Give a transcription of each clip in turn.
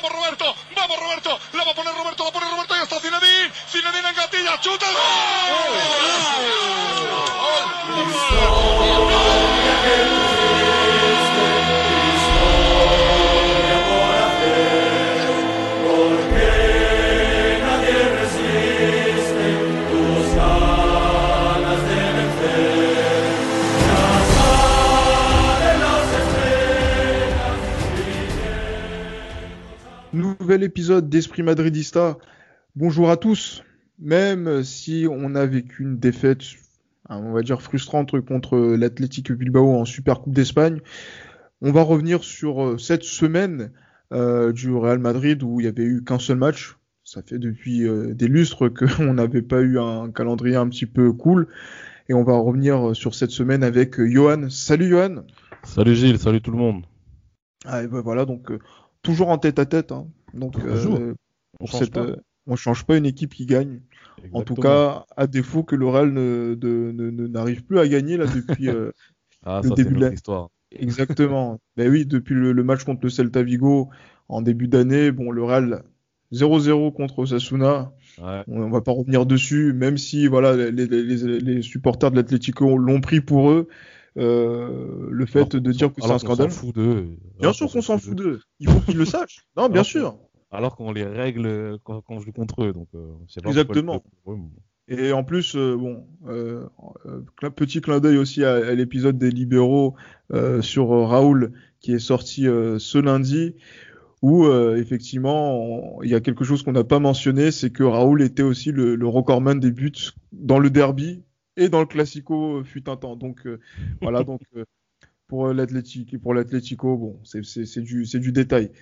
Vamos Roberto, vamos Roberto, la va a poner Roberto, la pone Roberto. Y está Zinedine, Zinedine en gatilla, chuta. Nouvel épisode d'Esprit Madridista. Bonjour à tous. Même si on a vécu une défaite, hein, on va dire frustrante contre l'Athletic Bilbao en Super Coupe d'Espagne, on va revenir sur euh, cette semaine euh, du Real Madrid où il n'y avait eu qu'un seul match. Ça fait depuis euh, des lustres qu'on n'avait pas eu un calendrier un petit peu cool. Et on va revenir sur cette semaine avec Johan. Salut Johan. Salut Gilles, salut tout le monde. Ah, et ben voilà, donc toujours en tête à tête. Hein. Donc, euh, on change cette, pas. on change pas une équipe qui gagne. En tout cas, à défaut que le Real ne, n'arrive plus à gagner là depuis euh, ah, le ça, début de la... histoire. Exactement. ben oui, depuis le, le, match contre le Celta Vigo en début d'année, bon, le Real 0-0 contre Osasuna. Ouais. On, on va pas revenir dessus, même si voilà les, les, les supporters de l'Atlético l'ont pris pour eux. Euh, le fait alors, de dire que c'est un scandale. S'en fout d'eux. Bien sûr qu'on s'en fout d'eux. Il faut qu'ils le sachent. Non, bien alors sûr. Alors qu'on les règle quand, quand on joue contre eux. Donc, euh, Exactement. Et en plus, euh, bon, euh, petit clin d'œil aussi à, à l'épisode des libéraux euh, sur Raoul qui est sorti ce lundi, où effectivement il y a quelque chose qu'on n'a pas mentionné, c'est que Raoul était aussi le, le recordman des buts dans le derby et dans le Classico fut un temps. Donc euh, voilà, donc euh, pour l'Atlético, pour l'Atlético, bon, c'est du, du détail.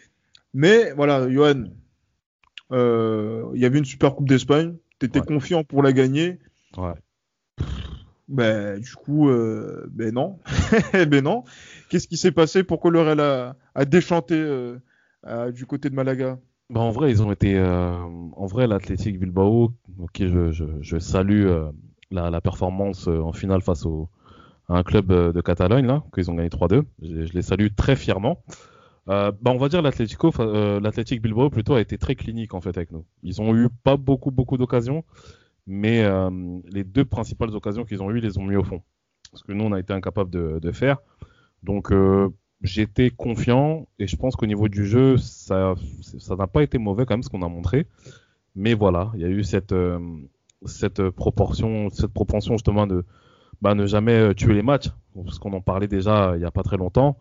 Mais voilà, Johan, euh, il y avait une super Coupe d'Espagne. T'étais Ouais. confiant pour la gagner. Ouais. Ben du coup, euh, ben non, ben non. Qu'est-ce qui s'est passé? Pourquoi le Real a, a déchanté euh, à- du côté de Malaga? Bah, en vrai, ils ont été. euh, en vrai, l'Athletic Bilbao, ok, je, je, je salue euh, la, performance euh, en finale face au, à un club euh, de Catalogne, là, qu'ils ont gagné 3-2. Je, les salue très fièrement. Euh, bah, on va dire l'Atlético, euh, l'Athletic Bilbao plutôt a été très clinique en fait avec nous. Ils ont eu pas beaucoup beaucoup d'occasions, mais les deux principales occasions qu'ils ont eues, ils les ont mis au fond. Ce que nous on a été incapable de, de faire. Donc j'étais confiant et je pense qu'au niveau du jeu, ça ça n'a pas été mauvais quand même ce qu'on a montré. Mais voilà, il y a eu cette cette proportion, cette propension justement de bah, ne jamais euh, tuer les matchs, parce qu'on en parlait déjà il y a pas très longtemps.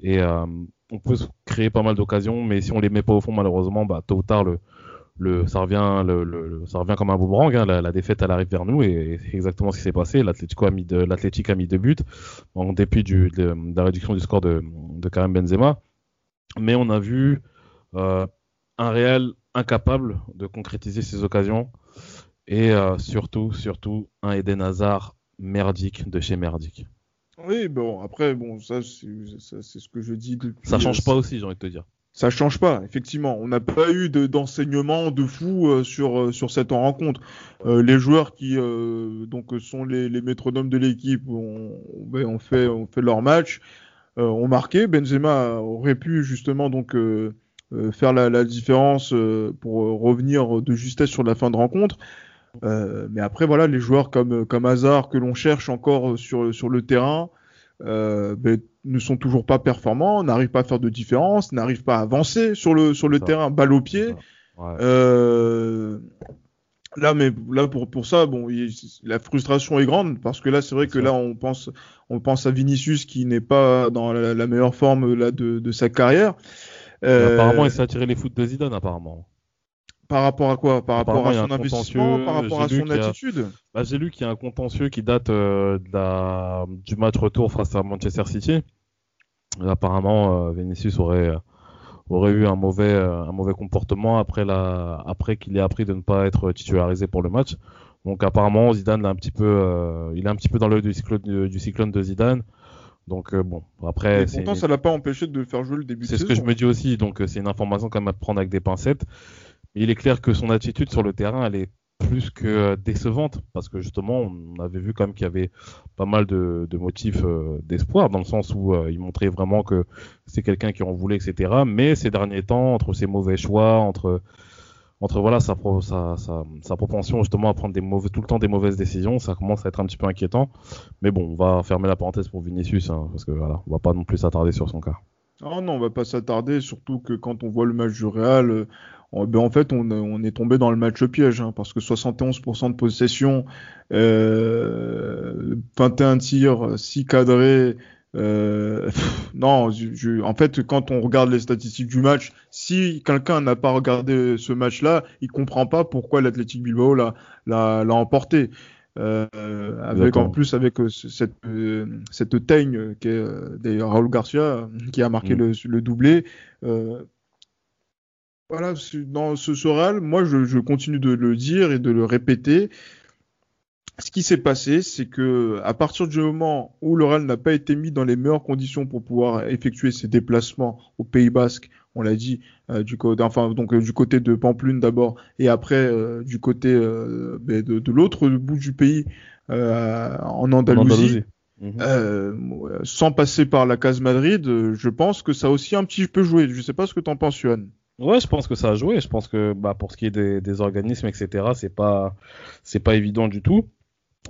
Et euh, on peut créer pas mal d'occasions, mais si on les met pas au fond, malheureusement, bah, tôt ou tard, le, le, ça, revient, le, le, ça revient comme un boomerang. Hein, la, défaite, elle arrive vers nous, et, c'est exactement ce qui s'est passé. L'Atlético a mis a mis deux buts, en dépit de, de, la réduction du score de, Karim Benzema. Mais on a vu euh, un Real incapable de concrétiser ses occasions, et euh, surtout, surtout, un Eden Hazard merdique de chez merdique. Oui, bon, après, bon, ça, c'est ce que je dis depuis. Ça change pas aussi, j'ai envie de te dire. Ça change pas, effectivement. On n'a pas eu d'enseignement de, de, fou euh, sur, euh, sur cette rencontre. Euh, les joueurs qui euh, donc sont les, les métronomes de l'équipe ont, ont, fait, ont fait leur match, euh, ont marqué. Benzema aurait pu justement donc euh, faire la, la différence euh, pour revenir de justesse sur la fin de rencontre. Euh, mais après, voilà, les joueurs comme, comme Hazard que l'on cherche encore sur, sur le terrain euh, ben, ne sont toujours pas performants, n'arrivent pas à faire de différence, n'arrivent pas à avancer sur le, sur le terrain, balle au pied. Ouais. Euh, là, mais là pour, pour ça, bon, il, la frustration est grande parce que là, c'est vrai que là, on pense, on pense à Vinicius qui n'est pas dans la, la, meilleure forme là de, de sa carrière. Apparemment, il s'est attiré les foot de Zidane, apparemment. Par rapport à quoi? Par rapport à son investissement Par rapport à son attitude a... bah, J'ai lu qu'il y a un contentieux qui date euh, de la... du match retour face à Manchester City. Apparemment, euh, Vinicius aurait, aurait eu un mauvais, euh, un mauvais comportement après, la... après qu'il ait appris de ne pas être titularisé pour le match. Donc apparemment, Zidane un petit peu, euh, il est un petit peu dans l'œil du cyclone, du cyclone de Zidane. Donc euh, bon, après. Et pourtant, ça l'a pas empêché de faire jouer le début. C'est ce que je me dis aussi. Donc c'est une information quand même à prendre avec des pincettes. Il est clair que son attitude sur le terrain, elle est plus que décevante parce que justement on avait vu quand même qu'il y avait pas mal de, motifs euh, d'espoir dans le sens où euh, il montrait vraiment que c'est quelqu'un qui en voulait etc mais ces derniers temps entre ses mauvais choix entre entre voilà sa, sa, sa, propension justement à prendre des mauvais, tout le temps des mauvaises décisions ça commence à être un petit peu inquiétant. Mais bon on va fermer la parenthèse pour Vinicius hein, parce que voilà on va pas non plus s'attarder sur son cas. Oh non, on va pas s'attarder, surtout que quand on voit le match du Real, ben, en fait, on, est tombé dans le match piège, hein, parce que 71% de possession, euh, 21 tirs, 6 cadrés. Euh, non, en fait, quand on regarde les statistiques du match, si quelqu'un n'a pas regardé ce match-là, il comprend pas pourquoi l'Athletic Bilbao l'a emporté. Euh, avec en plus avec euh, cette euh, cette teigne qui est d'ailleurs Raúl Garcia qui a marqué mm. le, le, doublé voilà, dans ce Soral, moi je, continue de le dire et de le répéter. Ce qui s'est passé, c'est que à partir du moment où l'Oral n'a pas été mis dans les meilleures conditions pour pouvoir effectuer ses déplacements au Pays Basque, on l'a dit, euh, du côté, enfin donc euh, du côté de Pamplune d'abord, et après euh, du côté ben, de, l'autre bout du pays, en Andalousie. Mhm. sans passer par la case Madrid, je pense que ça a aussi un petit peu joué. Je sais pas ce que tu en penses, Yohan. Ouais, je pense que ça a joué. Je pense que bah, pour ce qui est des, organismes, etc., c'est pas c'est pas évident du tout.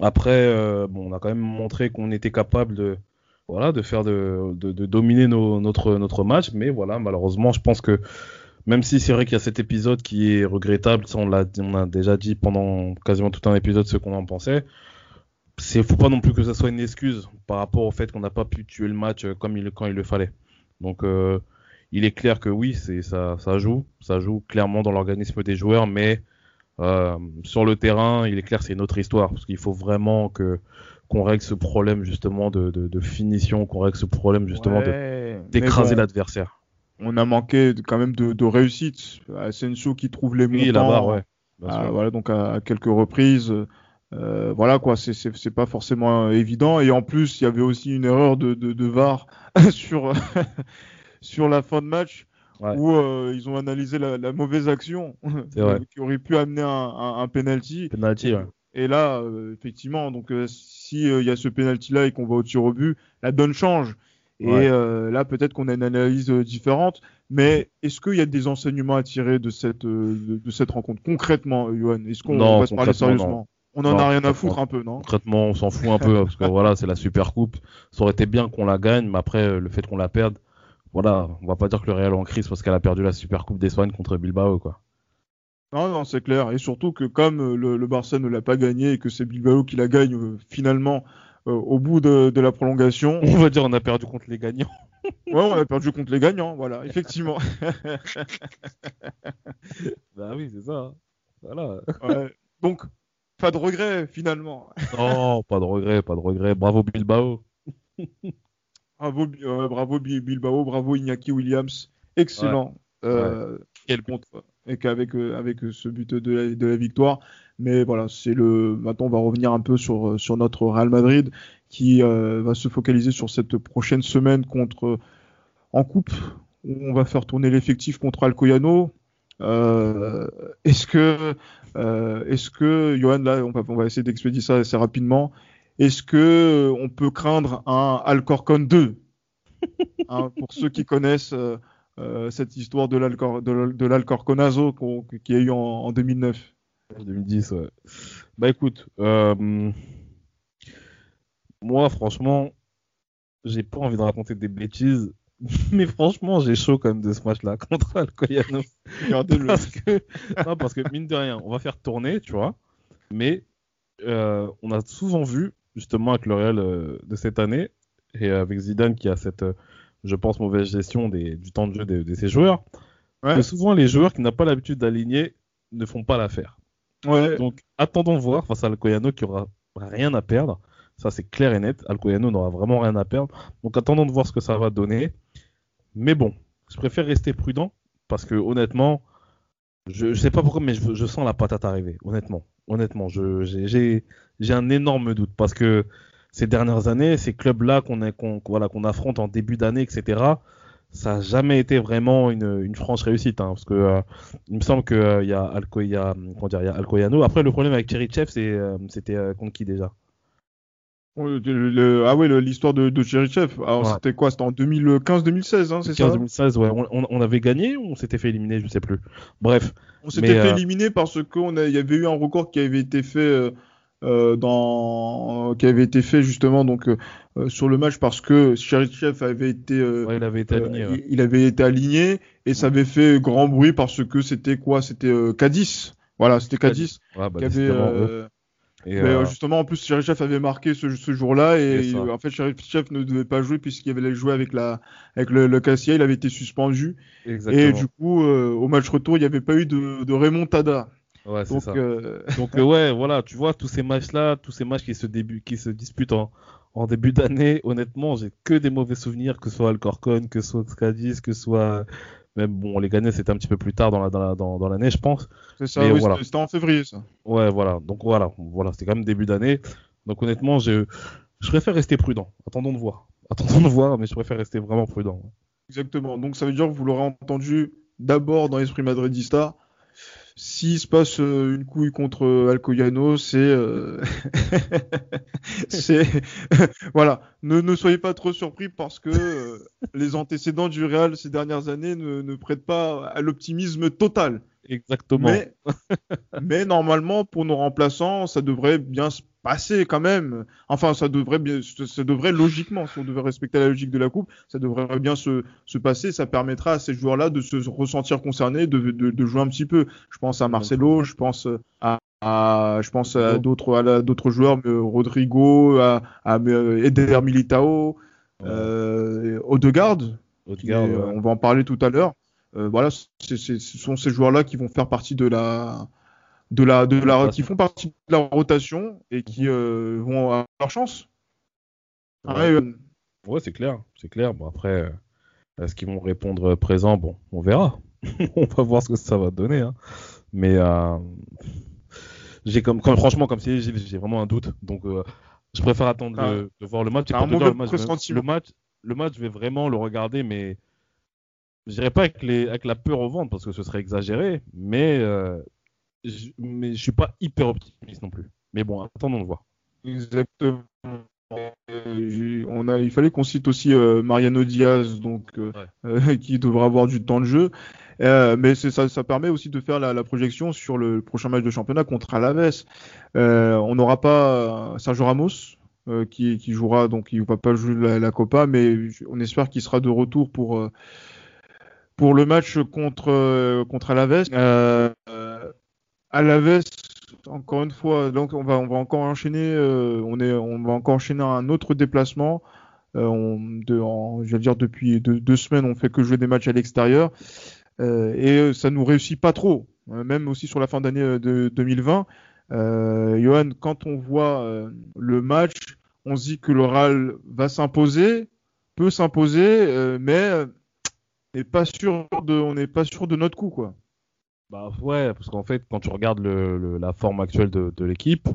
Après, euh, bon, on a quand même montré qu'on était capable de voilà de faire de, de, dominer notre notre match, mais voilà, malheureusement, je pense que même si c'est vrai qu'il y a cet épisode qui est regrettable, ça on l'a on a déjà dit pendant quasiment tout un épisode ce qu'on en pensait. C'est faut pas non plus que ça soit une excuse par rapport au fait qu'on n'a pas pu tuer le match euh, comme il quand il le fallait. Donc euh, il est clair que oui, c'est ça, ça joue, ça joue clairement dans l'organisme des joueurs, mais euh, sur le terrain, il est clair c'est une autre histoire parce qu'il faut vraiment que qu'on règle ce problème justement de, de, finition, qu'on règle ce problème justement d'écraser l'adversaire. On a manqué quand même de, de réussite. Asensio qui trouve les montants. Oui, là-bas, ouais. À, voilà, donc à, quelques reprises. Euh, voilà quoi, c'est pas forcément évident. Et en plus, il y avait aussi une erreur de, de, de VAR sur sur la fin de match où euh, ils ont analysé la, mauvaise action qui aurait pu amener un, un, penalty. Et là, euh, effectivement, donc euh, si il y a ce penalty là et qu'on va au tir au but, la donne change. Et là, peut-être qu'on a une analyse différente. Mais est-ce qu'il y a des enseignements à tirer de cette de, cette rencontre? Concrètement, Johan Est-ce qu'on va se parler sérieusement? On en a rien à foutre un peu, non? Concrètement, on s'en fout un peu parce que voilà, c'est la super coupe. Ça aurait été bien qu'on la gagne, mais après, le fait qu'on la perde, voilà, on va pas dire que le Real est en crise parce qu'elle a perdu la Super Coupe d'Espagne contre Bilbao, quoi. Non, non, c'est clair. Et surtout que comme euh, le, Barça ne l'a pas gagné et que c'est Bilbao qui la gagne euh, finalement euh, au bout de, la prolongation. On va dire on a perdu contre les gagnants. ouais, on a perdu contre les gagnants, voilà, effectivement. bah oui, c'est ça. Hein. Voilà. Donc, pas de regret finalement. non, pas de regret, pas de regret. Bravo Bilbao. Bravo, euh, bravo Bilbao, bravo Iñaki Williams, excellent. Euh, Quel contre et qu'avec euh, avec ce but de la, de la victoire. Mais voilà, c'est le. Maintenant, on va revenir un peu sur sur notre Real Madrid qui va se focaliser sur cette prochaine semaine contre en coupe où on va faire tourner l'effectif contre Alcoyano. est-ce que est-ce que Johan là, on va, on va essayer d'expédier ça assez rapidement. Est-ce que euh, on peut craindre un Alcorcon 2 hein, Pour ceux qui connaissent euh, euh, cette histoire de l'Alcorconazo qui a eu en, 2009. 2010, ouais. Bah écoute, moi franchement, j'ai pas envie de raconter des bêtises, mais franchement, j'ai chaud quand même de ce match-là contre Alcoyano. Regardez-le. Parce que, non, parce que mine de rien, on va faire tourner, tu vois, mais on a souvent vu justement avec le Real euh, de cette année et avec Zidane qui a cette, euh, je pense, mauvaise gestion des, du temps de jeu de, ses joueurs. Ouais. souvent, les joueurs qui n'ont pas l'habitude d'aligner ne font pas l'affaire. Ouais. Donc, attendons voir face à Alcoyano qui aura rien à perdre. Ça, c'est clair et net. Alcoyano n'aura vraiment rien à perdre. Donc, attendons de voir ce que ça va donner. Mais bon, je préfère rester prudent parce que honnêtement, je, ne sais pas pourquoi, mais je, je, sens la patate arriver. Honnêtement, honnêtement, j'ai un énorme doute parce que ces dernières années, ces clubs-là qu'on voilà, qu'on affronte en début d'année, etc., ça n'a jamais été vraiment une, une franche réussite. Hein, parce que euh, il me semble qu'il euh, y, a Alcoyano. Après, le problème avec Cherichev, euh, c'était contre qui déjà? Le, ah ouais, l'histoire de, de Cherichev. Alors c'était quoi? C'était en 2015-2016, hein, c'est ça? 2016, ouais. On, on, avait gagné ou on s'était fait éliminer? Je sais plus. Bref. On s'était fait éliminer parce qu'il y avait eu un record qui avait été fait euh, dans qui avait été fait justement donc euh, euh, sur le match parce que Cherichev avait été il avait été aligné il, avait été aligné et ça avait fait grand bruit parce que c'était quoi? C'était Cadiz. Voilà c'était Cadiz bah, qui avait et justement, en plus, Cherichev avait marqué ce, ce jour-là et en fait, Cherichev ne devait pas jouer puisqu'il avait joué avec la avec le, le Cassia, il avait été suspendu. Exactement. Et du coup, au match retour, il n'y avait pas eu de, de remontada. Ouais, c'est ça. Euh, Donc euh, ouais, voilà, tu vois tous ces matchs-là, tous ces matchs qui se début, qui se disputent en, en début d'année, honnêtement, j'ai que des mauvais souvenirs, que ce soit Alcorcon, que ce soit Cadiz, que ce soit même bon, les gagnés c'était un petit peu plus tard dans la dans, dans, l'année, je pense. C'est ça, oui, voilà. c'était en février ça. Ouais, voilà. Donc voilà, voilà, c'était quand même début d'année. Donc honnêtement, je je préfère rester prudent. Attendons de voir. Attendons de voir, mais je préfère rester vraiment prudent. Exactement. Donc ça veut dire que vous l'aurez entendu d'abord dans l'esprit madridista s'il se passe euh, une couille contre euh, Alcoyano, c'est euh, c'est voilà, ne, ne soyez pas trop surpris parce que les antécédents du Real ces dernières années ne, ne prêtent pas à l'optimisme total. Exactement. Mais, mais, normalement, pour nos remplaçants, ça devrait bien se passer quand même. Enfin, ça devrait bien, ça devrait logiquement, si on devait respecter la logique de la coupe, ça devrait bien se, se passer. Ça permettra à ces joueurs-là de se ressentir concernés, de, de, de, jouer un petit peu. Je pense à Marcelo, je pense à, à je pense à d'autres, à d'autres joueurs, Rodrigo, à, à Eder Militao, euh, Odegaard. Odegaard On va en parler tout à l'heure. Euh, voilà, ce sont ces joueurs-là qui vont faire partie de la, de la, de la, qui font partie de la rotation et qui euh, vont avoir leur chance. Ouais, euh, ouais c'est clair, c'est clair. Bon après, est-ce qu'ils vont répondre présent? Bon, on verra. on va voir ce que ça va donner. Hein. Mais j'ai comme, franchement, comme si j'ai vraiment un doute. Donc, je préfère attendre ah. de, voir le match. le, match le match, le match, je vais vraiment le regarder, mais je dirais pas avec, les, avec la peur au ventre parce que ce serait exagéré, mais, euh, je, mais je suis pas hyper optimiste non plus. Mais bon, attendons de voir. Exactement. Euh, on a, il fallait qu'on cite aussi euh, Mariano Diaz, donc qui devra avoir du temps de jeu. mais ça, ça permet aussi de faire la, projection sur le prochain match de championnat contre Alaves. on n'aura pas Sergio Ramos, qui, qui, jouera, donc il ne va pas jouer la, la Copa, mais on espère qu'il sera de retour pour pour le match contre euh, contre Alaves. Euh, Alaves, encore une fois, donc on va encore enchaîner. Euh, on va encore enchaîner un autre déplacement. Euh, depuis deux, semaines, on fait que jouer des matchs à l'extérieur et ça nous réussit pas trop. même aussi sur la fin d'année de 2020. Johan, quand on voit le match, on se dit que l'oral va s'imposer, peut s'imposer, mais pas sûr on n'est pas sûr de notre coup. Bah ouais, parce qu'en fait, quand tu regardes la forme actuelle de, l'équipe,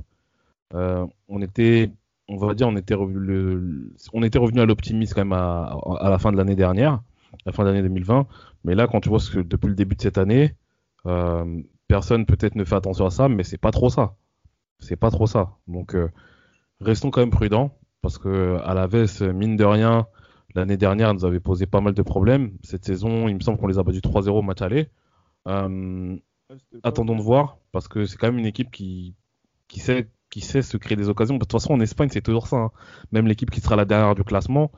euh, on était, on va dire, on était revenu, on était revenu à l'optimisme quand même à, à, la fin de l'année dernière, à la fin de l'année 2020. Mais là, quand tu vois ce que depuis le début de cette année, euh, personne peut-être ne fait attention à ça, mais c'est pas trop ça. C'est pas trop ça. Donc, euh, restons quand même prudents, parce que à la veste, mine de rien, L'année dernière, nous avait posé pas mal de problèmes. Cette saison, il me semble qu'on les a battus 3-0 au match aller. Euh, attendons de voir, parce que c'est quand même une équipe qui, qui, sait, qui sait se créer des occasions. De toute façon, en Espagne, c'est toujours ça. Hein. Même l'équipe qui sera la dernière du classement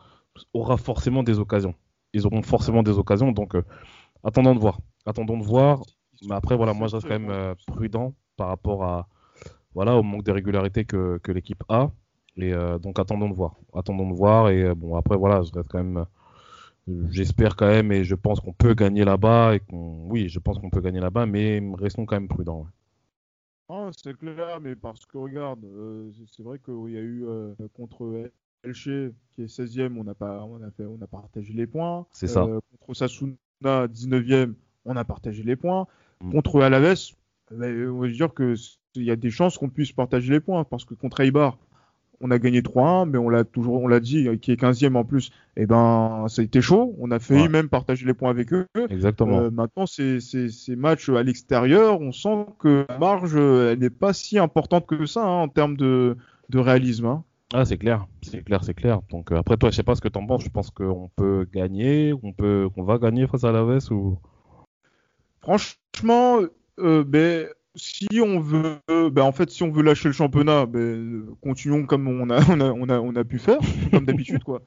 aura forcément des occasions. Ils auront forcément des occasions. Donc, euh, attendons de voir. Attendons de voir. Mais après, voilà, moi, je reste quand même euh, prudent par rapport à, voilà, au manque de régularité que, que l'équipe a. Et donc attendons de voir. Attendons de voir. Et bon, après, voilà, je reste quand même. Euh, j'espère quand même et je pense qu'on peut gagner là-bas. Et oui, je pense qu'on peut gagner là-bas, mais restons quand même prudents. Ah, c'est clair, mais parce que regarde, c'est vrai qu'il y a eu contre Elche qui est 16e, on a pas, on a fait, on a partagé les points. C'est ça. Contre Sasuna 19e, on a partagé les points. Mm. Contre Alaves, ben, on va dire que il y a des chances qu'on puisse partager les points parce que contre Eibar, on a gagné 3-1, mais on l'a toujours, on l'a dit, qui est 15e en plus. Et eh ben, ça a été chaud. On a failli même partager les points avec eux. Exactement. Euh, maintenant, ces, ces, ces, matchs à l'extérieur, on sent que la marge, elle n'est pas si importante que ça hein, en termes de, de réalisme. Hein. Ah, c'est clair, c'est clair, c'est clair. Donc euh, après toi, je sais pas ce que t'en penses. Je pense qu'on peut gagner, on peut, qu'on va gagner face à la Veste ou? Franchement, euh, ben si on veut, ben en fait, si on veut lâcher le championnat, ben, continuons comme on a, on a, on a, on a pu faire, comme d'habitude, quoi.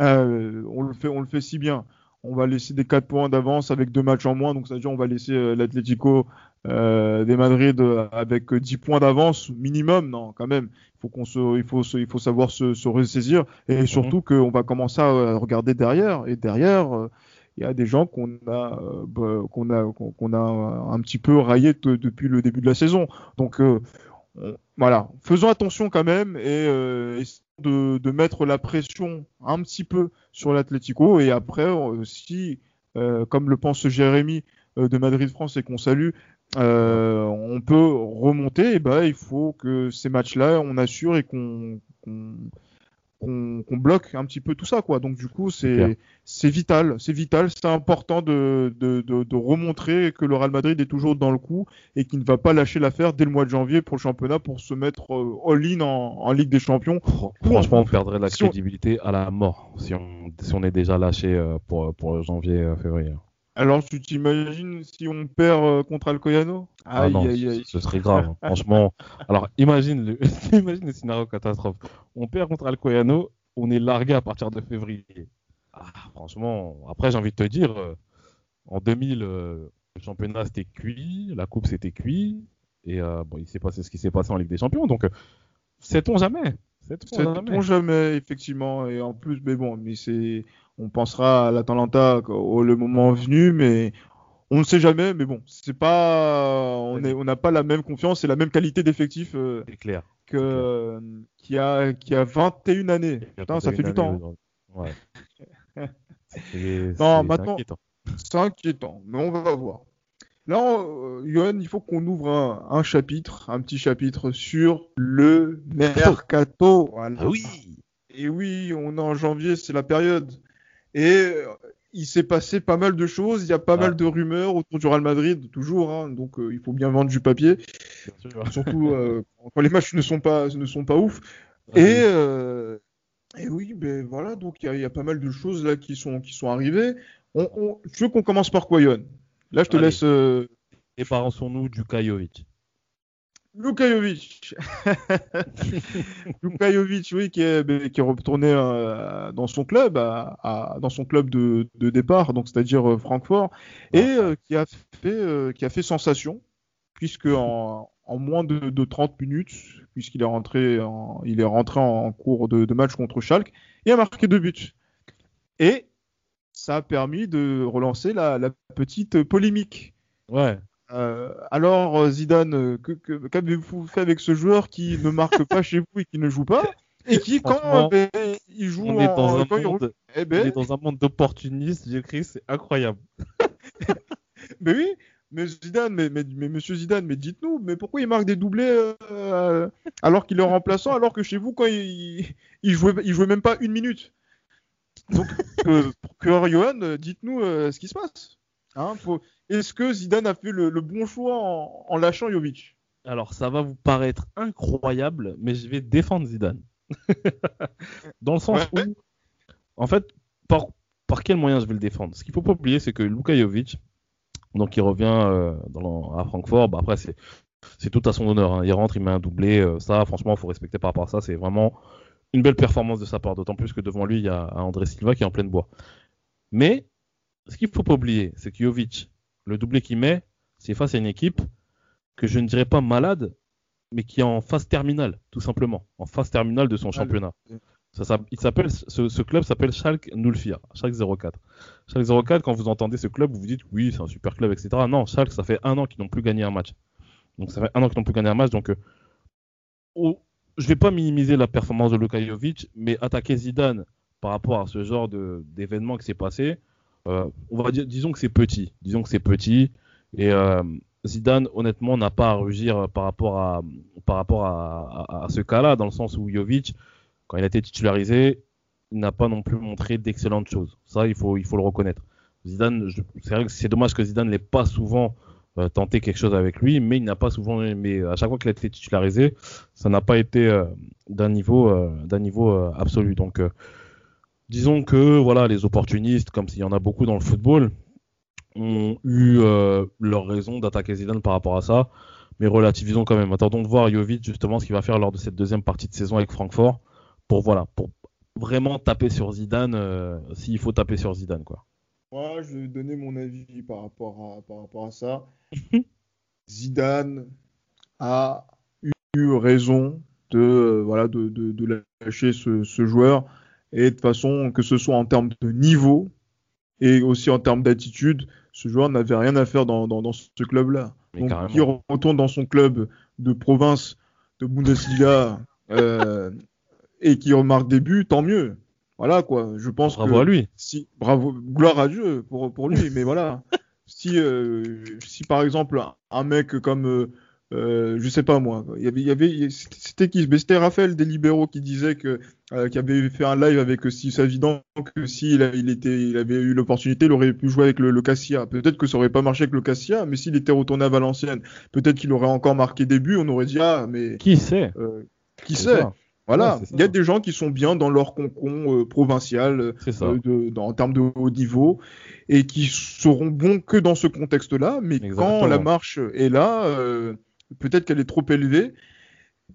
Euh, on le fait, on le fait si bien. On va laisser des 4 points d'avance avec deux matchs en moins, donc c'est-à-dire on va laisser euh, l'Atlético euh, des Madrid avec 10 points d'avance minimum, non, quand même. Il faut qu'on se, il faut, il faut savoir se, se ressaisir et surtout mhm. qu'on va commencer à regarder derrière et derrière. Euh, il y a des gens qu'on a, euh, bah, qu'on a, qu'on a un petit peu raillé depuis le début de la saison. Donc euh, voilà, faisons attention quand même et euh, de, mettre la pression un petit peu sur l'Atlético et après si, comme le pense Jérémy de Madrid France et qu'on salue, on peut remonter, et ben, il faut que ces matchs-là, on assure et qu'on qu'on bloque un petit peu tout ça quoi. Donc du coup c'est c'est vital. C'est vital c'est important de, de, de, remontrer que le Real Madrid est toujours dans le coup et qu'il ne va pas lâcher l'affaire dès le mois de janvier pour le championnat pour se mettre euh, all-in en, Ligue des Champions. Franchement on perdrait la crédibilité à la mort si on si on est déjà lâché euh, pour pour janvier euh, février alors, tu t'imagines si on perd euh, contre Alcoyano? Ah non, ce serait grave, hein. franchement. Alors, imagine le, imagine le scénario catastrophe. On perd contre Alcoyano, on est largué à partir de février. Ah, franchement, après, j'ai envie de te dire, euh, en 2000, euh, le championnat c'était cuit, la coupe c'était cuit, et bon, il s'est passé ce qui s'est passé en Ligue des Champions, donc sait-on jamais? Sait-on jamais. effectivement. Et en plus, mais bon, mais c'est, on pensera à l'Atalanta au le moment venu, mais on ne sait jamais. Mais bon, c'est pas, on n'a pas la même confiance et la même qualité d'effectif. Euh, clair. Que, qui a, qui a 21 années. Putain, ça fait du temps. Ouais. non, maintenant, c'est inquiétant. Mais on va voir. Là, euh, il faut qu'on ouvre un, chapitre, un petit chapitre sur le mercato. Ah oui. Et oui, on est en janvier, c'est la période. Et euh, il s'est passé pas mal de choses. Il y a pas mal de rumeurs autour du Real Madrid, toujours. Hein, donc, euh, il faut bien vendre du papier. Surtout quand les matchs ne sont pas, ne sont pas ouf. et, et, oui, ben voilà. Donc, il y, a pas mal de choses là qui sont, qui sont arrivées. On, je veux qu'on commence par Koyon. Là, je te laisse. Euh... Débarrassons-nous du Kajovic. Lukajovic. Lukajovic, oui, qui est, qui est retourné euh, dans son club, à, dans son club de, de départ, donc c'est-à-dire euh, Francfort, et euh, qui a fait, qui a fait sensation, puisque en, en moins de, de, 30 minutes, puisqu'il est rentré, en, il est rentré en cours de, de match contre Schalke, et a marqué deux buts. Et ça a permis de relancer la, petite polémique. Ouais. Euh, alors Zidane, qu'avez-vous fait avec ce joueur qui ne marque pas chez vous et qui ne joue pas et qui quand ben, il joue on est dans un monde, eh ben... est dans un monde d'opportunistes, j'écris, c'est incroyable. mais oui, mais Zidane, mais, mais, Monsieur Zidane, mais dites-nous, mais pourquoi il marque des doublés euh, alors qu'il est remplaçant, alors que chez vous quand il, il jouait, il jouait même pas une minute? Donc, euh, pour Johan, euh, dites-nous euh, ce qui se passe. Hein, est-ce que Zidane a fait le, bon choix en, lâchant Jovic? Alors, ça va vous paraître incroyable, mais je vais défendre Zidane. Dans le sens où, en fait, par, par quel moyen je vais le défendre? Ce qu'il faut pas oublier, c'est que Luka Jovic, donc il revient dans, à Francfort, bah, après c'est c'est tout à son honneur. Hein. Il rentre, il met un doublé. ça, franchement, il faut respecter par rapport à ça. C'est vraiment une belle performance de sa part, d'autant plus que devant lui, il y a André Silva qui est en pleine bois. Mais ce qu'il ne faut pas oublier, c'est que Jovic, le doublé qu'il met, c'est face à une équipe que je ne dirais pas malade, mais qui est en phase terminale, tout simplement, en phase terminale de son championnat. Ça, il s'appelle, ce, club s'appelle Schalke 04, Schalke 04. Schalke 04, quand vous entendez ce club, vous vous dites oui, c'est un super club, etc. Non, Schalke, ça fait un an qu'ils n'ont plus gagné un match. Donc ça fait un an qu'ils n'ont plus gagné un match. Donc euh, je vais pas minimiser la performance de Luka mais attaquer Zidane par rapport à ce genre d'événement qui s'est passé, on va dire, disons que c'est petit, disons que c'est petit, et euh, Zidane, honnêtement, n'a pas à rugir par rapport à, par rapport à, ce cas-là, dans le sens où Jovic, quand il a été titularisé, n'a pas non plus montré d'excellentes choses. Ça, il faut, il faut le reconnaître. Zidane, c'est vrai que c'est dommage que Zidane n'ait pas souvent euh, tenté quelque chose avec lui, mais il n'a pas souvent, mais à chaque fois qu'il a été titularisé, ça n'a pas été euh, d'un niveau, euh, d'un niveau absolu. Donc, disons que voilà, les opportunistes, comme s'il y en a beaucoup dans le football, ont eu leur raison d'attaquer Zidane par rapport à ça, mais relativisons quand même. Attendons de voir Jovic justement ce qu'il va faire lors de cette deuxième partie de saison avec Francfort, pour voilà, pour vraiment taper sur Zidane s'il faut taper sur Zidane quoi. Moi, je vais donner mon avis par rapport à, par rapport à ça. Zidane a eu raison de, euh, voilà, de, de, lâcher ce, ce, joueur. Et de toute façon, que ce soit en termes de niveau et aussi en termes d'attitude, ce joueur n'avait rien à faire dans, dans, ce club-là. Donc, il retourne dans son club de province de Bundesliga euh, et qui remarque des buts, tant mieux. Voilà quoi. Je pense bravo à lui. Si bravo, gloire à Dieu pour pour lui. mais voilà. Si euh, si par exemple un mec comme euh, euh, je sais pas moi, il y avait, il y avait, c'était qui? C'était Raphaël des libéraux qui disait que, euh, qui avait fait un live avec si c'est évident que s'il il était, il avait eu l'opportunité, il aurait pu jouer avec le, le Cassia. Peut-être que ça aurait pas marché avec le Cassia, mais s'il était retourné à Valenciennes, peut-être qu'il aurait encore marqué des buts. On aurait dit ah mais qui sait? euh, Qui sait? voilà, il y a des gens qui sont bien dans leur concon euh, provincial euh, en termes de haut niveau et qui seront bons que dans ce contexte-là, mais quand la marche est là, euh, peut-être qu'elle est trop élevée.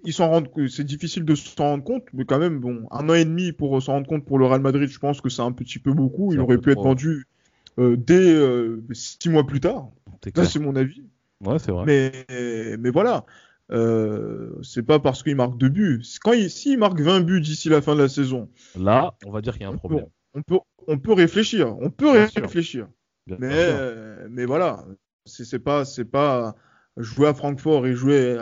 Ils s'en rendent, c'est difficile de s'en rendre compte, mais quand même, bon, un an et demi pour s'en rendre compte pour le Real Madrid, je pense que c'est un petit peu beaucoup. Il aurait pu être vendu dès six mois plus tard. Ça, c'est mon avis. Ouais, c'est vrai. Mais, mais voilà. Euh, c'est pas parce qu'il marque deux buts. Quand il, s'il marque 20 buts d'ici la fin de la saison, là, on va dire qu'il y a un problème. On peut, on peut réfléchir. On peut réfléchir. mais, mais voilà, c'est, pas, c'est pas jouer à Francfort et jouer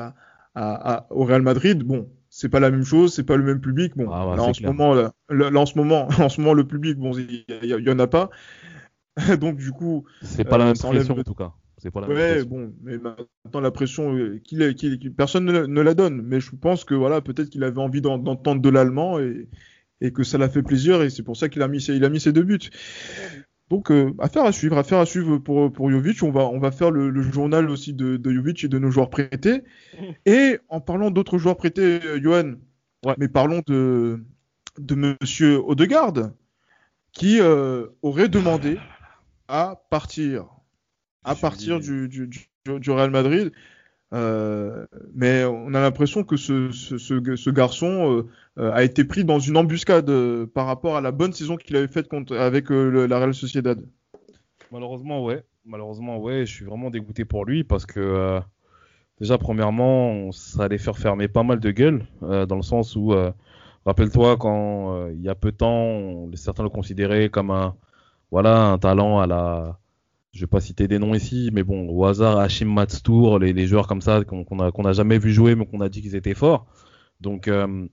à, au Real Madrid. Bon, c'est pas la même chose, c'est pas le même public. Bon, ah là, en ce moment, là, en ce moment, en ce moment, le public, bon, il y, en a pas. Donc du coup, c'est pas la même pression en tout cas. C'est pas la ouais, bon, mais maintenant la pression, euh, personne ne, la donne. Mais je pense que voilà, peut-être qu'il avait envie d'entendre de l'allemand et, et, que ça l'a fait plaisir et c'est pour ça qu'il a mis il a mis ses deux buts. Donc euh, affaire à suivre, affaire à suivre pour pour Jovic. On va on va faire le, journal aussi de, de Jovic et de nos joueurs prêtés. Et en parlant d'autres joueurs prêtés, euh, Johan, mais parlons de de Monsieur Odegaard qui aurait demandé à partir à partir du, du, du, Real Madrid. Euh, mais on a l'impression que ce, garçon euh, a été pris dans une embuscade euh, par rapport à la bonne saison qu'il avait faite avec la Real Sociedad. Malheureusement, ouais. Malheureusement, ouais. Je suis vraiment dégoûté pour lui parce que déjà, premièrement, ça allait faire fermer pas mal de gueules dans le sens où, rappelle-toi, quand il y a peu de temps, certains le considéraient comme un, voilà, un talent à la je vais pas citer des noms ici, mais bon, au hasard, Hashim Matstour, les, les joueurs comme ça qu'on n'a a jamais vu jouer, mais qu'on a dit qu'ils étaient forts. Donc, euh,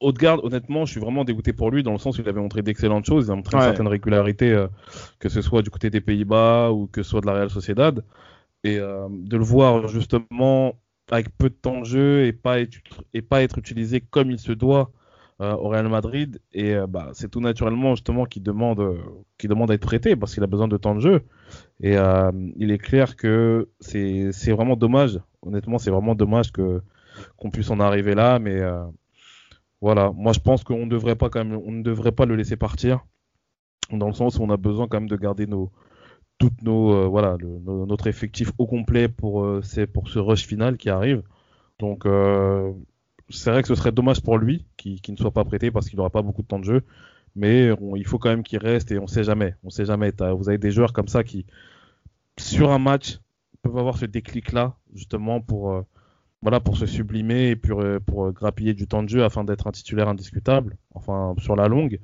Haute-Garde, honnêtement, je suis vraiment dégoûté pour lui, dans le sens où il avait montré d'excellentes choses, il a montré une certaine régularité, euh, que ce soit du côté des Pays-Bas ou que ce soit de la Real Sociedad. Et euh, de le voir justement avec peu de temps de jeu et pas être, et pas être utilisé comme il se doit au Real Madrid et euh, bah, c'est tout naturellement justement qu'il demande, euh, qui demande à être prêté parce qu'il a besoin de temps de jeu. Et il est clair que c'est vraiment dommage. Honnêtement, c'est vraiment dommage que qu'on puisse en arriver là, mais voilà. Moi, je pense qu'on ne devrait pas quand même, on ne devrait pas le laisser partir dans le sens où on a besoin quand même de garder nos toutes nos voilà notre effectif au complet pour c'est pour ce rush final qui arrive. Donc c'est vrai que ce serait dommage pour lui qu'il ne soit pas prêté parce qu'il n'aura pas beaucoup de temps de jeu. Mais il faut quand même qu'il reste et on sait jamais. On sait jamais. Vous avez des joueurs comme ça qui, sur un match, peuvent avoir ce déclic-là, justement, pour, euh, voilà, pour se sublimer et pour, euh, pour grappiller du temps de jeu afin d'être un titulaire indiscutable. Enfin, sur la longue.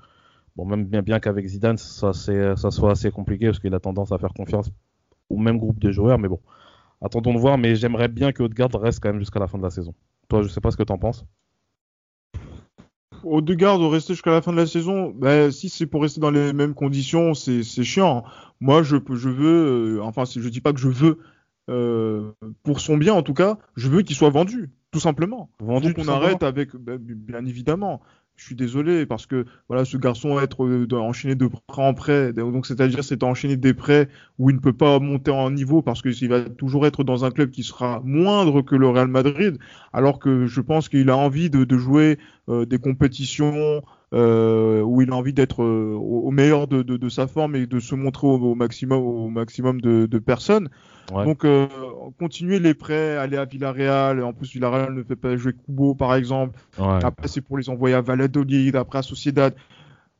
Bon, même bien, bien qu'avec Zidane, ça, ça soit assez compliqué parce qu'il a tendance à faire confiance au même groupe de joueurs. Mais bon, attendons de voir. Mais j'aimerais bien que Haute-Garde reste quand même jusqu'à la fin de la saison. Toi, je sais pas ce que tu en penses. Au deux gardes, rester jusqu'à la fin de la saison, bah, si c'est pour rester dans les mêmes conditions, c'est chiant. Moi, je, je veux, euh, enfin, je dis pas que je veux euh, pour son bien en tout cas, je veux qu'il soit vendu, tout simplement. Vendu, Donc tout on simplement. arrête avec, ben, bien évidemment. Je suis désolé parce que voilà, ce garçon va être euh, enchaîné de prêt en prêt, donc c'est-à-dire c'est enchaîné des prêts où il ne peut pas monter en niveau parce qu'il va toujours être dans un club qui sera moindre que le Real Madrid, alors que je pense qu'il a envie de, de jouer euh, des compétitions euh, où il a envie d'être euh, au, meilleur de, de- de sa forme et de se montrer au, au maximum, au maximum de, de personnes. Ouais. Donc, euh, continuer les prêts, aller à Villarreal. En plus, Villarreal ne fait pas jouer Kubo, par exemple. Ouais. Après, c'est pour les envoyer à Valladolid, après à Sociedad.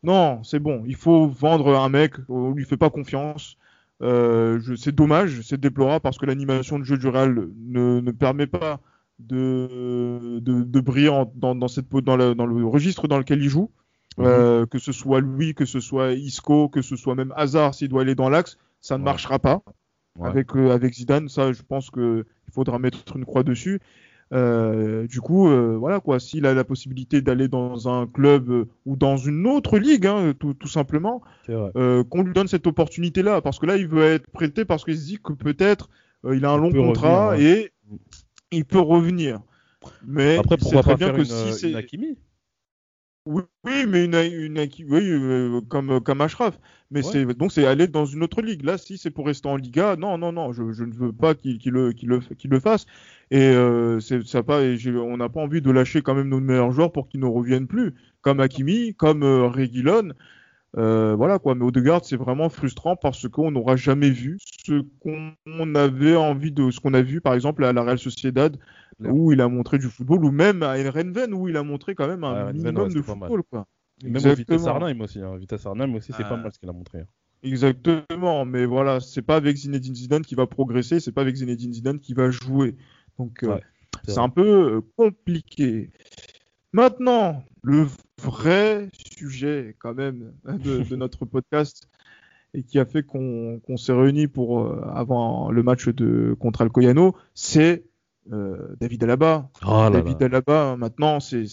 Non, c'est bon. Il faut vendre un mec. On lui fait pas confiance. C'est dommage, c'est déplorable parce que l'animation de jeu du Real ne, ne permet pas de, de, de briller en- dans, dans, cette, po- dans, le, dans le registre dans lequel il joue. Mhm. Euh, que ce soit lui, que ce soit Isco, que ce soit même Hazard s'il doit aller dans l'axe, ça ne Ouais. marchera pas Ouais. avec, euh, avec Zidane. Ça, je pense qu'il faudra mettre une croix dessus. Euh, du coup, voilà quoi. S'il a la possibilité d'aller dans un club ou dans une autre ligue, hein, tout, tout simplement, qu'on lui donne cette opportunité-là. Parce que là, il veut être prêté parce qu'il se dit que peut-être il a un Il long contrat revenir, et il peut revenir. Mais Après, pourquoi pas bien faire que une, si c'est oui, mais une, oui, euh, comme, comme Ashraf. Mais Ouais. c'est donc c'est aller dans une autre ligue. Là, si c'est pour rester en Liga, non, non, non, je, je ne veux pas qu'il le, fasse. Et euh, c'est ça pas, et on n'a pas envie de lâcher quand même nos meilleurs joueurs pour qu'ils ne reviennent plus, comme Hakimi, comme euh, Reguilon. Euh, voilà quoi. Mais Odegaard, c'est vraiment frustrant parce qu'on n'aura jamais vu ce qu'on avait envie de, ce qu'on a vu par exemple à la Real Sociedad Ouais. où il a montré du football, ou même à Erenven où il a montré quand même un Ouais, Erenven, minimum ouais, de football quoi. Même au Vitesse Exactement. Arnhem aussi. Hein. Vitesse Arnhem aussi, c'est Ah. pas mal ce qu'il a montré. hein. Exactement, mais voilà, c'est pas avec Zinedine Zidane qui va progresser, c'est pas avec Zinedine Zidane qui va jouer. Donc euh, Ouais, c'est un peu euh, compliqué. Maintenant, le vrai sujet quand même de, de notre podcast et qui a fait qu'on s'est réunis pour euh, avant le match de contre Alcoyano, c'est euh, David Alaba. Oh là David là. Alaba, hein, maintenant, c'est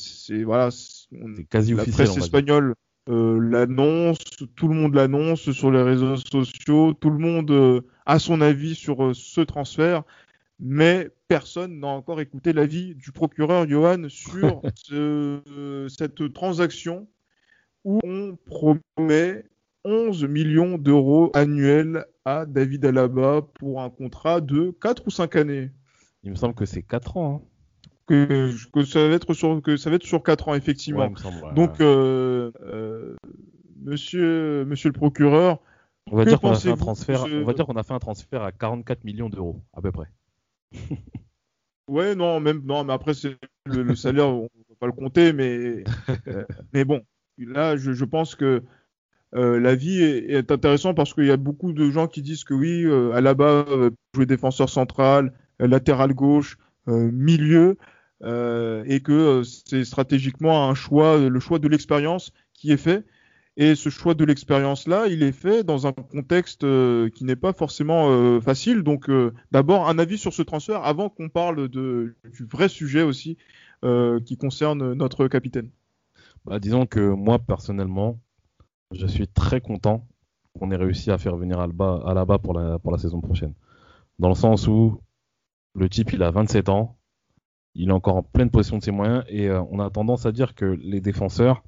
voilà, on- quasi la officiel. presse espagnole euh, l'annonce, tout le monde l'annonce sur les réseaux sociaux, tout le monde a son avis sur ce transfert, mais personne n'a encore écouté l'avis du procureur Johan sur ce- cette transaction où on promet 11 millions d'euros annuels à David Alaba pour un contrat de 4 ou 5 années. Il me semble que c'est 4 ans. hein. Que, que ça va être sur que ça va être sur 4 ans effectivement. Ouais, il me semble, ouais. Donc, euh, euh, monsieur, monsieur le procureur, on va que dire qu'on a fait un pensez-vous transfert. de ce- On va dire qu'on a fait un transfert à 44 millions d'euros à peu près. ouais, non, même, non, mais après, c'est le, le salaire, on va pas le compter, mais, euh, mais bon, là, je, je pense que euh, la vie est, est intéressante parce qu'il y a beaucoup de gens qui disent que oui, euh, Alaba euh, jouer défenseur central, latéral gauche, milieu, et que c'est stratégiquement un choix, le choix de l'expérience qui est fait. Et ce choix de l'expérience-là, il est fait dans un contexte euh, qui n'est pas forcément euh, facile. Donc, euh, d'abord, un avis sur ce transfert avant qu'on parle de, du vrai sujet aussi qui concerne notre capitaine. Bah, disons que moi, personnellement, je suis très content qu'on ait réussi à faire venir Alba, Alaba pour la, pour la saison prochaine. Dans le sens où le type, il a 27 ans, il est encore en pleine possession de ses moyens, et on a tendance à dire que les défenseurs,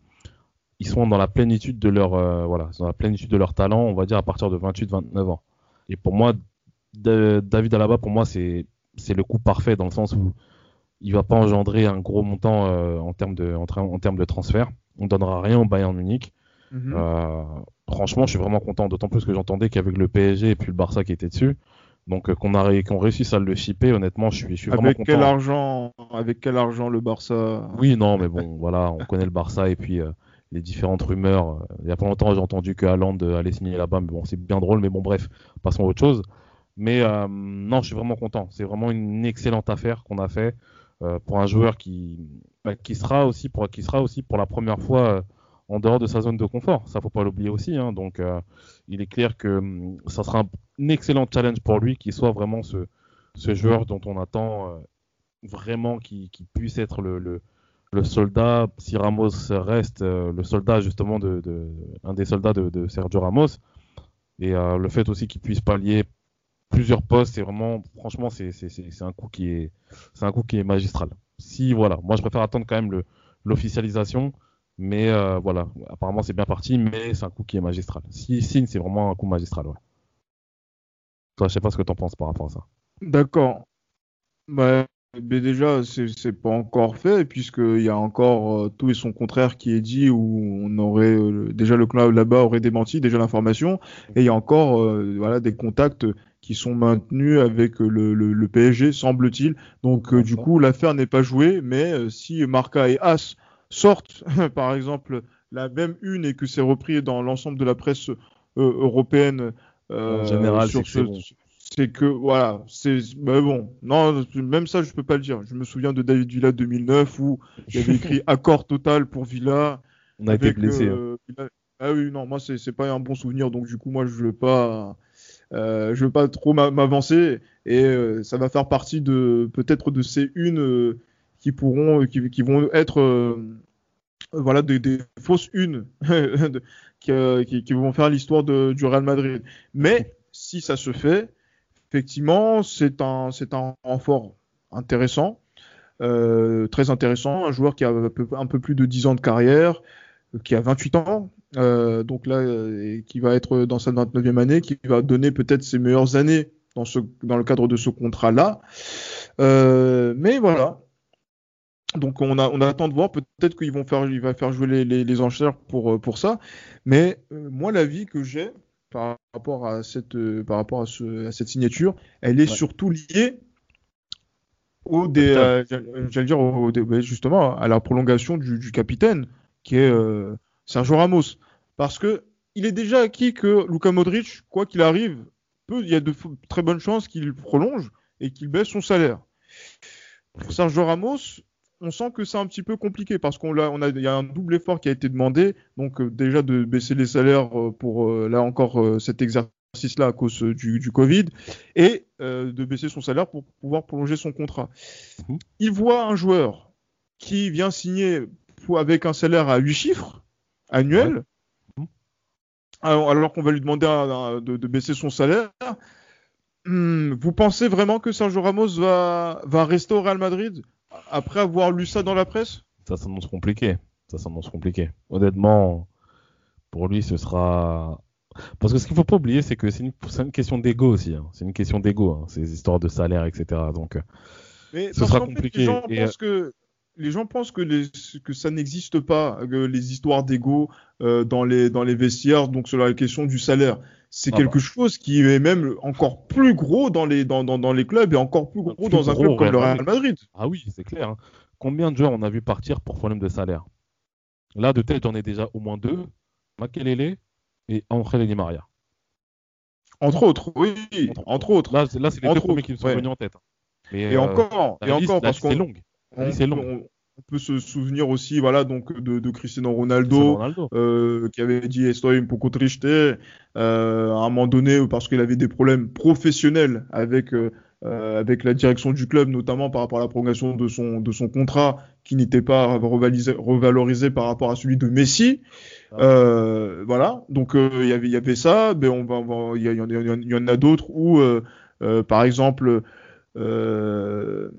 ils sont dans la plénitude de leur, euh, voilà, dans la plénitude de leur talent, on va dire à partir de 28-29 ans. Et pour moi, Da- David Alaba, pour moi, c'est c'est le coup parfait dans le sens où il va pas engendrer un gros montant euh, en termes de en, termes de transfert. On donnera rien au Bayern Munich. Mhm. Euh, franchement, je suis vraiment content, d'autant plus que j'entendais qu'avec le PSG et puis le Barça qui était dessus, donc qu'on a qu'on réussisse à le shipper, honnêtement, je suis, je suis vraiment avec content. quel argent, avec quel argent le Barça? Oui, non, mais bon, voilà, on connaît le Barça et puis euh, les différentes rumeurs. Euh, Il y a pas longtemps, j'ai entendu que Haaland euh, allait signer là-bas, mais bon, c'est bien drôle, mais bon, bref, passons à autre chose. Mais euh, non, je suis vraiment content. C'est vraiment une excellente affaire qu'on a fait pour un joueur qui, bah, qui sera aussi pour qui sera aussi pour la première fois en dehors de sa zone de confort. Ça, faut pas l'oublier aussi. hein. Donc, il est clair que hum, ça sera un, un excellent challenge pour lui, qu'il soit vraiment ce, ce joueur dont on attend vraiment qu'il qu'il puisse être le, le soldat, si Ramos reste euh, le soldat justement de, de- un des soldats de, Sergio Ramos, et euh, le fait aussi qu'il puisse pallier plusieurs postes. Et vraiment, franchement, c'est un coup qui est, c'est un coup qui est magistral. Si voilà, moi je préfère attendre quand même l'officialisation. Mais euh, voilà, apparemment c'est bien parti, mais c'est un coup qui est magistral. Si signe, c'est vraiment un coup magistral. Ouais. Toi, je sais pas ce que tu en penses par rapport à ça. D'accord. Bah, mais déjà, c'est pas encore fait, puisqu'il y a encore euh, tout et son contraire qui est dit, où on aurait euh, déjà le club là-bas aurait démenti déjà l'information, et il y a encore euh, voilà des contacts qui sont maintenus avec le, le, PSG, semble-t-il. Donc du coup, l'affaire n'est pas jouée, mais si Marca et As sortent, par exemple, la même une et que c'est repris dans l'ensemble de la presse européenne en général, sur ce, c'est que voilà, c'est mais bon, non, même ça je peux pas le dire. Je me souviens de David Villa 2009 où il avait écrit accord total pour Villa. On a été blessé. Hein. Euh, ah oui, non, moi c'est c'est pas un bon souvenir, donc du coup moi je veux pas, euh, je veux pas trop m'avancer et euh, ça va faire partie de peut-être de ces unes qui pourront, qui, qui vont être voilà des, des, fausses unes qui, qui, qui, vont faire l'histoire du Real Madrid. Mais si ça se fait, effectivement, c'est un, c'est un renfort intéressant, euh, très intéressant, un joueur qui a un peu, plus de 10 ans de carrière, qui a 28 ans, euh, donc là, qui va être dans sa 29e année, qui va donner peut-être ses meilleures années dans, ce, dans le cadre de ce contrat-là. Euh, mais voilà. Donc on, a, on attend de voir, peut-être qu'il vont faire, va faire jouer les, les, les enchères pour, pour ça. Mais euh, moi, l'avis que j'ai, par rapport à cette, euh, par rapport à, ce, à cette signature, elle est surtout liée au des, euh, j'allais dire au, justement à la prolongation du, du capitaine qui est euh, Sergio Ramos, parce que il est déjà acquis que Luka Modric, quoi qu'il arrive, peut, il y a de très bonnes chances qu'il prolonge et qu'il baisse son salaire. Pour Sergio Ramos, on sent que c'est un petit peu compliqué parce qu'on a, on a, y a un double effort qui a été demandé. Donc euh, déjà de baisser les salaires euh, pour euh, là encore cet exercice-là à cause du, du Covid et de baisser son salaire pour pouvoir prolonger son contrat. Mmh. Il voit un joueur qui vient signer pour, avec un salaire à 8 chiffres annuel. Ouais. Mmh. Alors, alors qu'on va lui demander à, à, de, de, baisser son salaire, hmm, vous pensez vraiment que Sergio Ramos va, va rester au Real Madrid? Après avoir lu ça dans la presse? Ça s'annonce compliqué. Ça s'annonce compliqué. Honnêtement, pour lui, ce sera. Parce que ce qu'il faut pas oublier, c'est que c'est une, une, question d'ego aussi. Hein. C'est une question d'ego, hein, ces histoires de salaire, etc. Donc, euh, Mais ce sera compliqué. Les gens, Et... pensent que, les gens pensent que, les, que ça n'existe pas, que les histoires d'ego euh, dans, les, dans les vestiaires, donc sur la question du salaire c'est ah quelque bah. chose qui est même encore plus gros dans les, dans, dans, dans les clubs et encore plus gros plus dans un club comme le Real Madrid. Ah oui, c'est clair. Hein. Combien de joueurs on a vu partir pour problème de salaire? Là, de tête, j'en ai déjà au moins deux Makelele et Angel Di Maria. Entre autres, oui, entre, entre autres. Là, là c'est les entre deux premiers qui me sont ouais. venus en tête. Mais, et euh, encore, et liste, encore, parce que c'est long on peut se souvenir aussi voilà donc de, de Cristiano Ronaldo, Cristiano Ronaldo. Euh, qui avait dit estoy un poco triste euh, à un moment donné parce qu'il avait des problèmes professionnels avec euh, avec la direction du club notamment par rapport à la prolongation de son de son contrat qui n'était pas revalorisé, revalorisé par rapport à celui de Messi ah. voilà donc il y avait il y avait ça mais on va il y, y, y, en a d'autres où par exemple euh,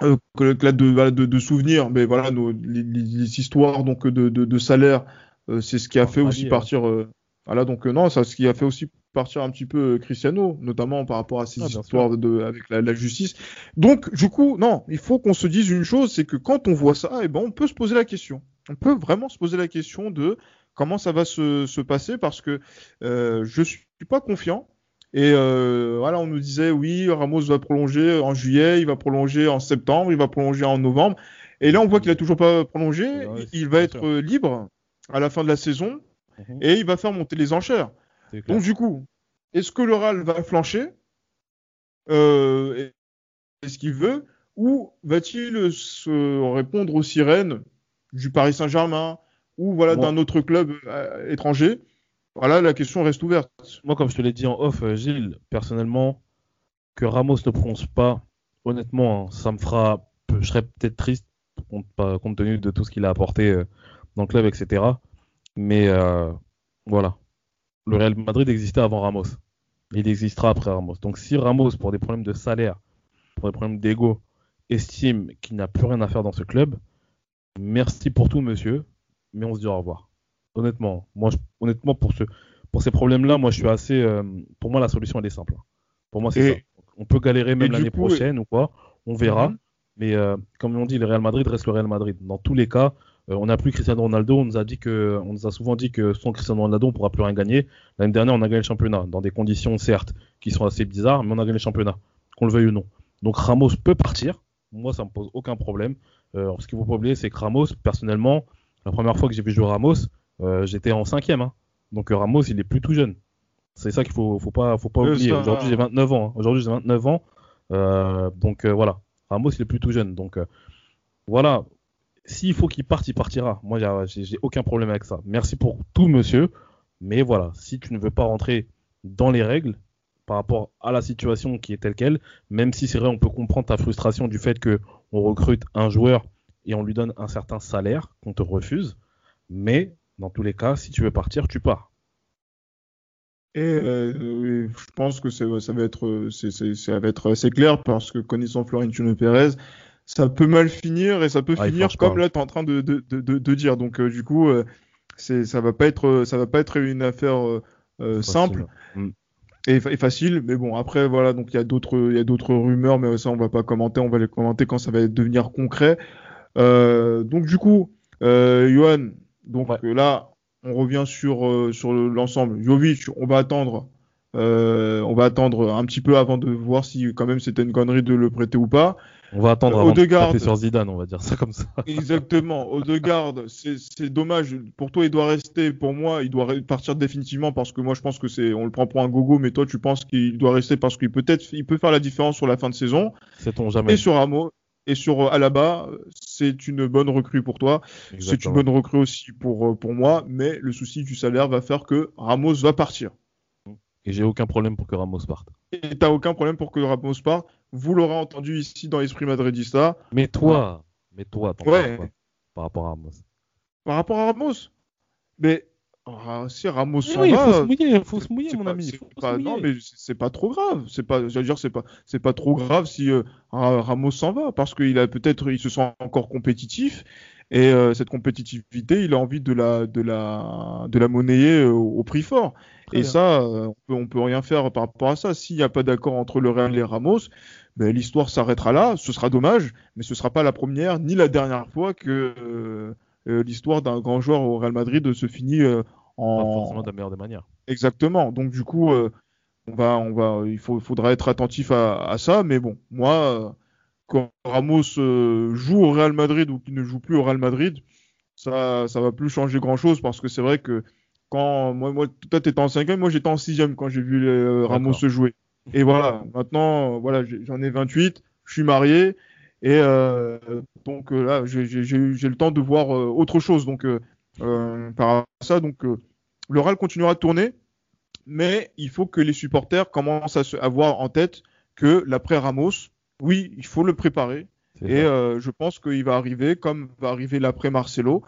de, de, de, souvenirs, mais voilà, nos, les, les, histoires donc de, de, de salaire, euh, c'est ce qui a fait aussi partir. Euh, voilà, donc euh, non, c'est ce qui a fait aussi partir un petit peu euh, Cristiano, notamment par rapport à ces ah, histoires de, avec la, la, justice. Donc, du coup, non, il faut qu'on se dise une chose, c'est que quand on voit ça, eh ben, on peut se poser la question. On peut vraiment se poser la question de comment ça va se, se passer, parce que je suis pas confiant. Et euh, voilà, on nous disait oui, Ramos va prolonger en juillet, il va prolonger en septembre, il va prolonger en novembre. Et là, on voit qu'il a toujours pas prolongé. Ouais, il va être sûr. libre à la fin de la saison mmh. et il va faire monter les enchères. Donc du coup, est-ce que le RAL va flancher euh, Est-ce qu'il veut ou va-t-il se répondre aux sirènes du Paris Saint-Germain ou voilà d'un autre club euh, étranger voilà, la question reste ouverte. Moi, comme je te l'ai dit en off, euh, Gilles, personnellement, que Ramos ne prononce pas, honnêtement, hein, ça me fera. Je serais peut-être triste compte, tenu de tout ce qu'il a apporté euh, dans le club, etc. Mais euh, voilà. Le Real Madrid existait avant Ramos. il existera après Ramos. Donc si Ramos, pour des problèmes de salaire, pour des problèmes d'ego, estime qu'il n'a plus rien à faire dans ce club, merci pour tout, monsieur, mais on se dit au revoir. Honnêtement, moi, honnêtement pour, ce, pour ces problèmes-là, moi, je suis assez. Euh, pour moi, la solution, elle est simple. Pour moi, c'est ça. On peut galérer même l'année prochaine ou quoi, on verra. Mhm. Mais euh, comme on dit, le Real Madrid reste le Real Madrid. Dans tous les cas, euh, on n'a plus Cristiano Ronaldo. On nous a dit que, on nous a souvent dit que sans Cristiano Ronaldo, on ne pourra plus rien gagner. L'année dernière, on a gagné le championnat dans des conditions certes qui sont assez bizarres, mais on a gagné le championnat, qu'on le veuille ou non. Donc Ramos peut partir. Moi, ça me pose aucun problème. Euh, ce qu'il faut pas oublier, c'est que Ramos, personnellement, la première fois que j'ai vu jouer Ramos, j'étais en cinquième. Hein. Donc Ramos, il est plus tout jeune. C'est ça qu'il faut, faut pas, faut pas oublier. Aujourd'hui, j'ai 29 ans. Hein. Aujourd'hui, j'ai 29 ans. donc voilà, Ramos, il est plus tout jeune. Donc voilà, s'il faut qu'il parte, il partira. Moi, j'ai aucun problème avec ça. Merci pour tout, monsieur. Mais voilà, si tu ne veux pas rentrer dans les règles par rapport à la situation qui est telle qu'elle, même si c'est vrai, on peut comprendre ta frustration du fait que on recrute un joueur et on lui donne un certain salaire qu'on te refuse. Mais dans tous les cas, si tu veux partir, tu pars. Et euh, je pense que ça va être, ça va être assez clair parce que connaissant Florentino Pérez, ça peut mal finir et ça peut ah, finir comme là tu es en train de, de, de, de dire. Donc euh, du coup, euh, ça va pas être ça va pas être une affaire simple mm. et, facile. Mais bon, après voilà, donc il y a d'autres il y a d'autres rumeurs, mais ça on va pas commenter, on va les commenter quand ça va devenir concret. donc du coup, Johan, donc là on revient sur sur l'ensemble. Jovic, on va attendre. on va attendre un petit peu avant de voir si quand même c'était une connerie de le prêter ou pas. On va attendre avant de sur Zidane, on va dire ça comme ça. Exactement. Odegaard, c'est dommage. Pour toi, il doit rester. Pour moi, il doit partir définitivement parce que moi, je pense que c'est, on le prend pour un gogo, mais toi, tu penses qu'il doit rester parce qu'il peut-être, il peut faire la différence sur la fin de saison. Sait-on jamais. Et sur Ramos et sur euh, Alaba, c'est une bonne recrue pour toi. C'est une bonne recrue aussi pour, euh, pour moi, mais le souci du salaire va faire que Ramos va partir. Et j'ai aucun problème pour que Ramos parte. Et t'as aucun problème pour que Ramos parte. Vous l'aurez entendu ici dans l'esprit madridista. Mais toi, mais toi, ouais. par rapport à Ramos Par rapport à Ramos Mais ah, si Ramos s'en oui, va, il faut se mouiller, faut se mouiller mon ami. non, mais c'est pas trop grave. C'est pas, dire, c'est pas, c'est pas trop grave si euh, Ramos s'en va parce qu'il a peut-être, il se sent encore compétitif et euh, cette compétitivité, il a envie de la, de la, de la monnayer euh, au, prix fort. et ça, on peut, on peut rien faire par rapport à ça. S'il n'y a pas d'accord entre le Real et Ramos, ben, l'histoire s'arrêtera là. Ce sera dommage, mais ce sera pas la première ni la dernière fois que l'histoire d'un grand joueur au Real Madrid se finit en. Pas forcément de la meilleure des manières. Exactement. Donc du coup, on va, on va, il faut, faudra être attentif à, à ça. Mais bon, moi quand Ramos euh, joue au Real Madrid ou qu'il ne joue plus au Real Madrid, ça ça va plus changer grand chose parce que c'est vrai que quand moi, moi toi t'étais en cinquième, moi j'étais en sixième quand j'ai vu euh, Ramos se jouer. Et voilà, maintenant voilà j'en ai 28, je suis marié et euh, donc là j'ai le temps de voir autre chose donc par rapport à ça donc le Real continuera de tourner, mais il faut que les supporters commencent à se avoir en tête que l'après Ramos oui, il faut le préparer. Et euh, je pense qu'il va arriver comme va arriver l'après Marcelo.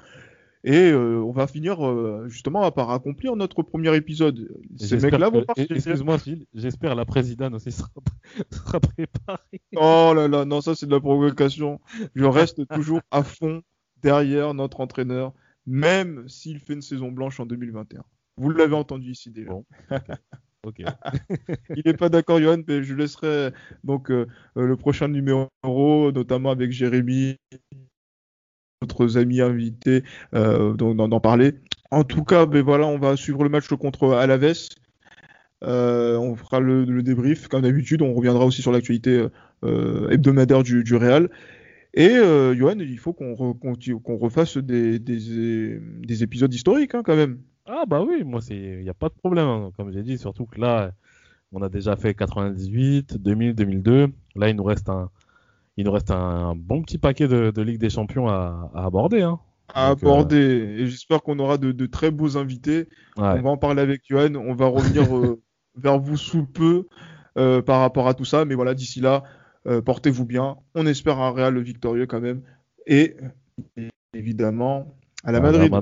Et euh, on va finir euh, justement par accomplir notre premier épisode. Ces mecs-là vont partir. Excuse-moi, Phil, j'espère la présidente aussi sera, sera préparée. Oh là là, non, ça c'est de la provocation. Je reste toujours à fond derrière notre entraîneur, même s'il fait une saison blanche en 2021. Vous l'avez entendu ici déjà. Bon. Il n'est pas d'accord, Johan, mais je laisserai donc euh, euh, le prochain numéro, notamment avec Jérémy, d'autres amis invités, euh, d'en parler. En tout cas, ben voilà, on va suivre le match contre Alaves. on fera le, débrief comme d'habitude. On reviendra aussi sur l'actualité hebdomadaire du, du, Real. Et Johan, il faut qu'on refasse des, des, épisodes historiques hein, quand même. Ah bah oui, moi il n'y a pas de problème, hein. comme j'ai dit, surtout que là, on a déjà fait 98, 2000, 2002. Là, il nous reste un, il nous reste un bon petit paquet de, Ligue des Champions à, aborder. Hein. À aborder. Et j'espère qu'on aura de, très beaux invités. On va en parler avec Johan. On va revenir euh, vers vous sous peu euh, par rapport à tout ça. Mais voilà, d'ici là, euh, portez-vous bien. On espère un Real victorieux quand même. Et évidemment, à la Madrid.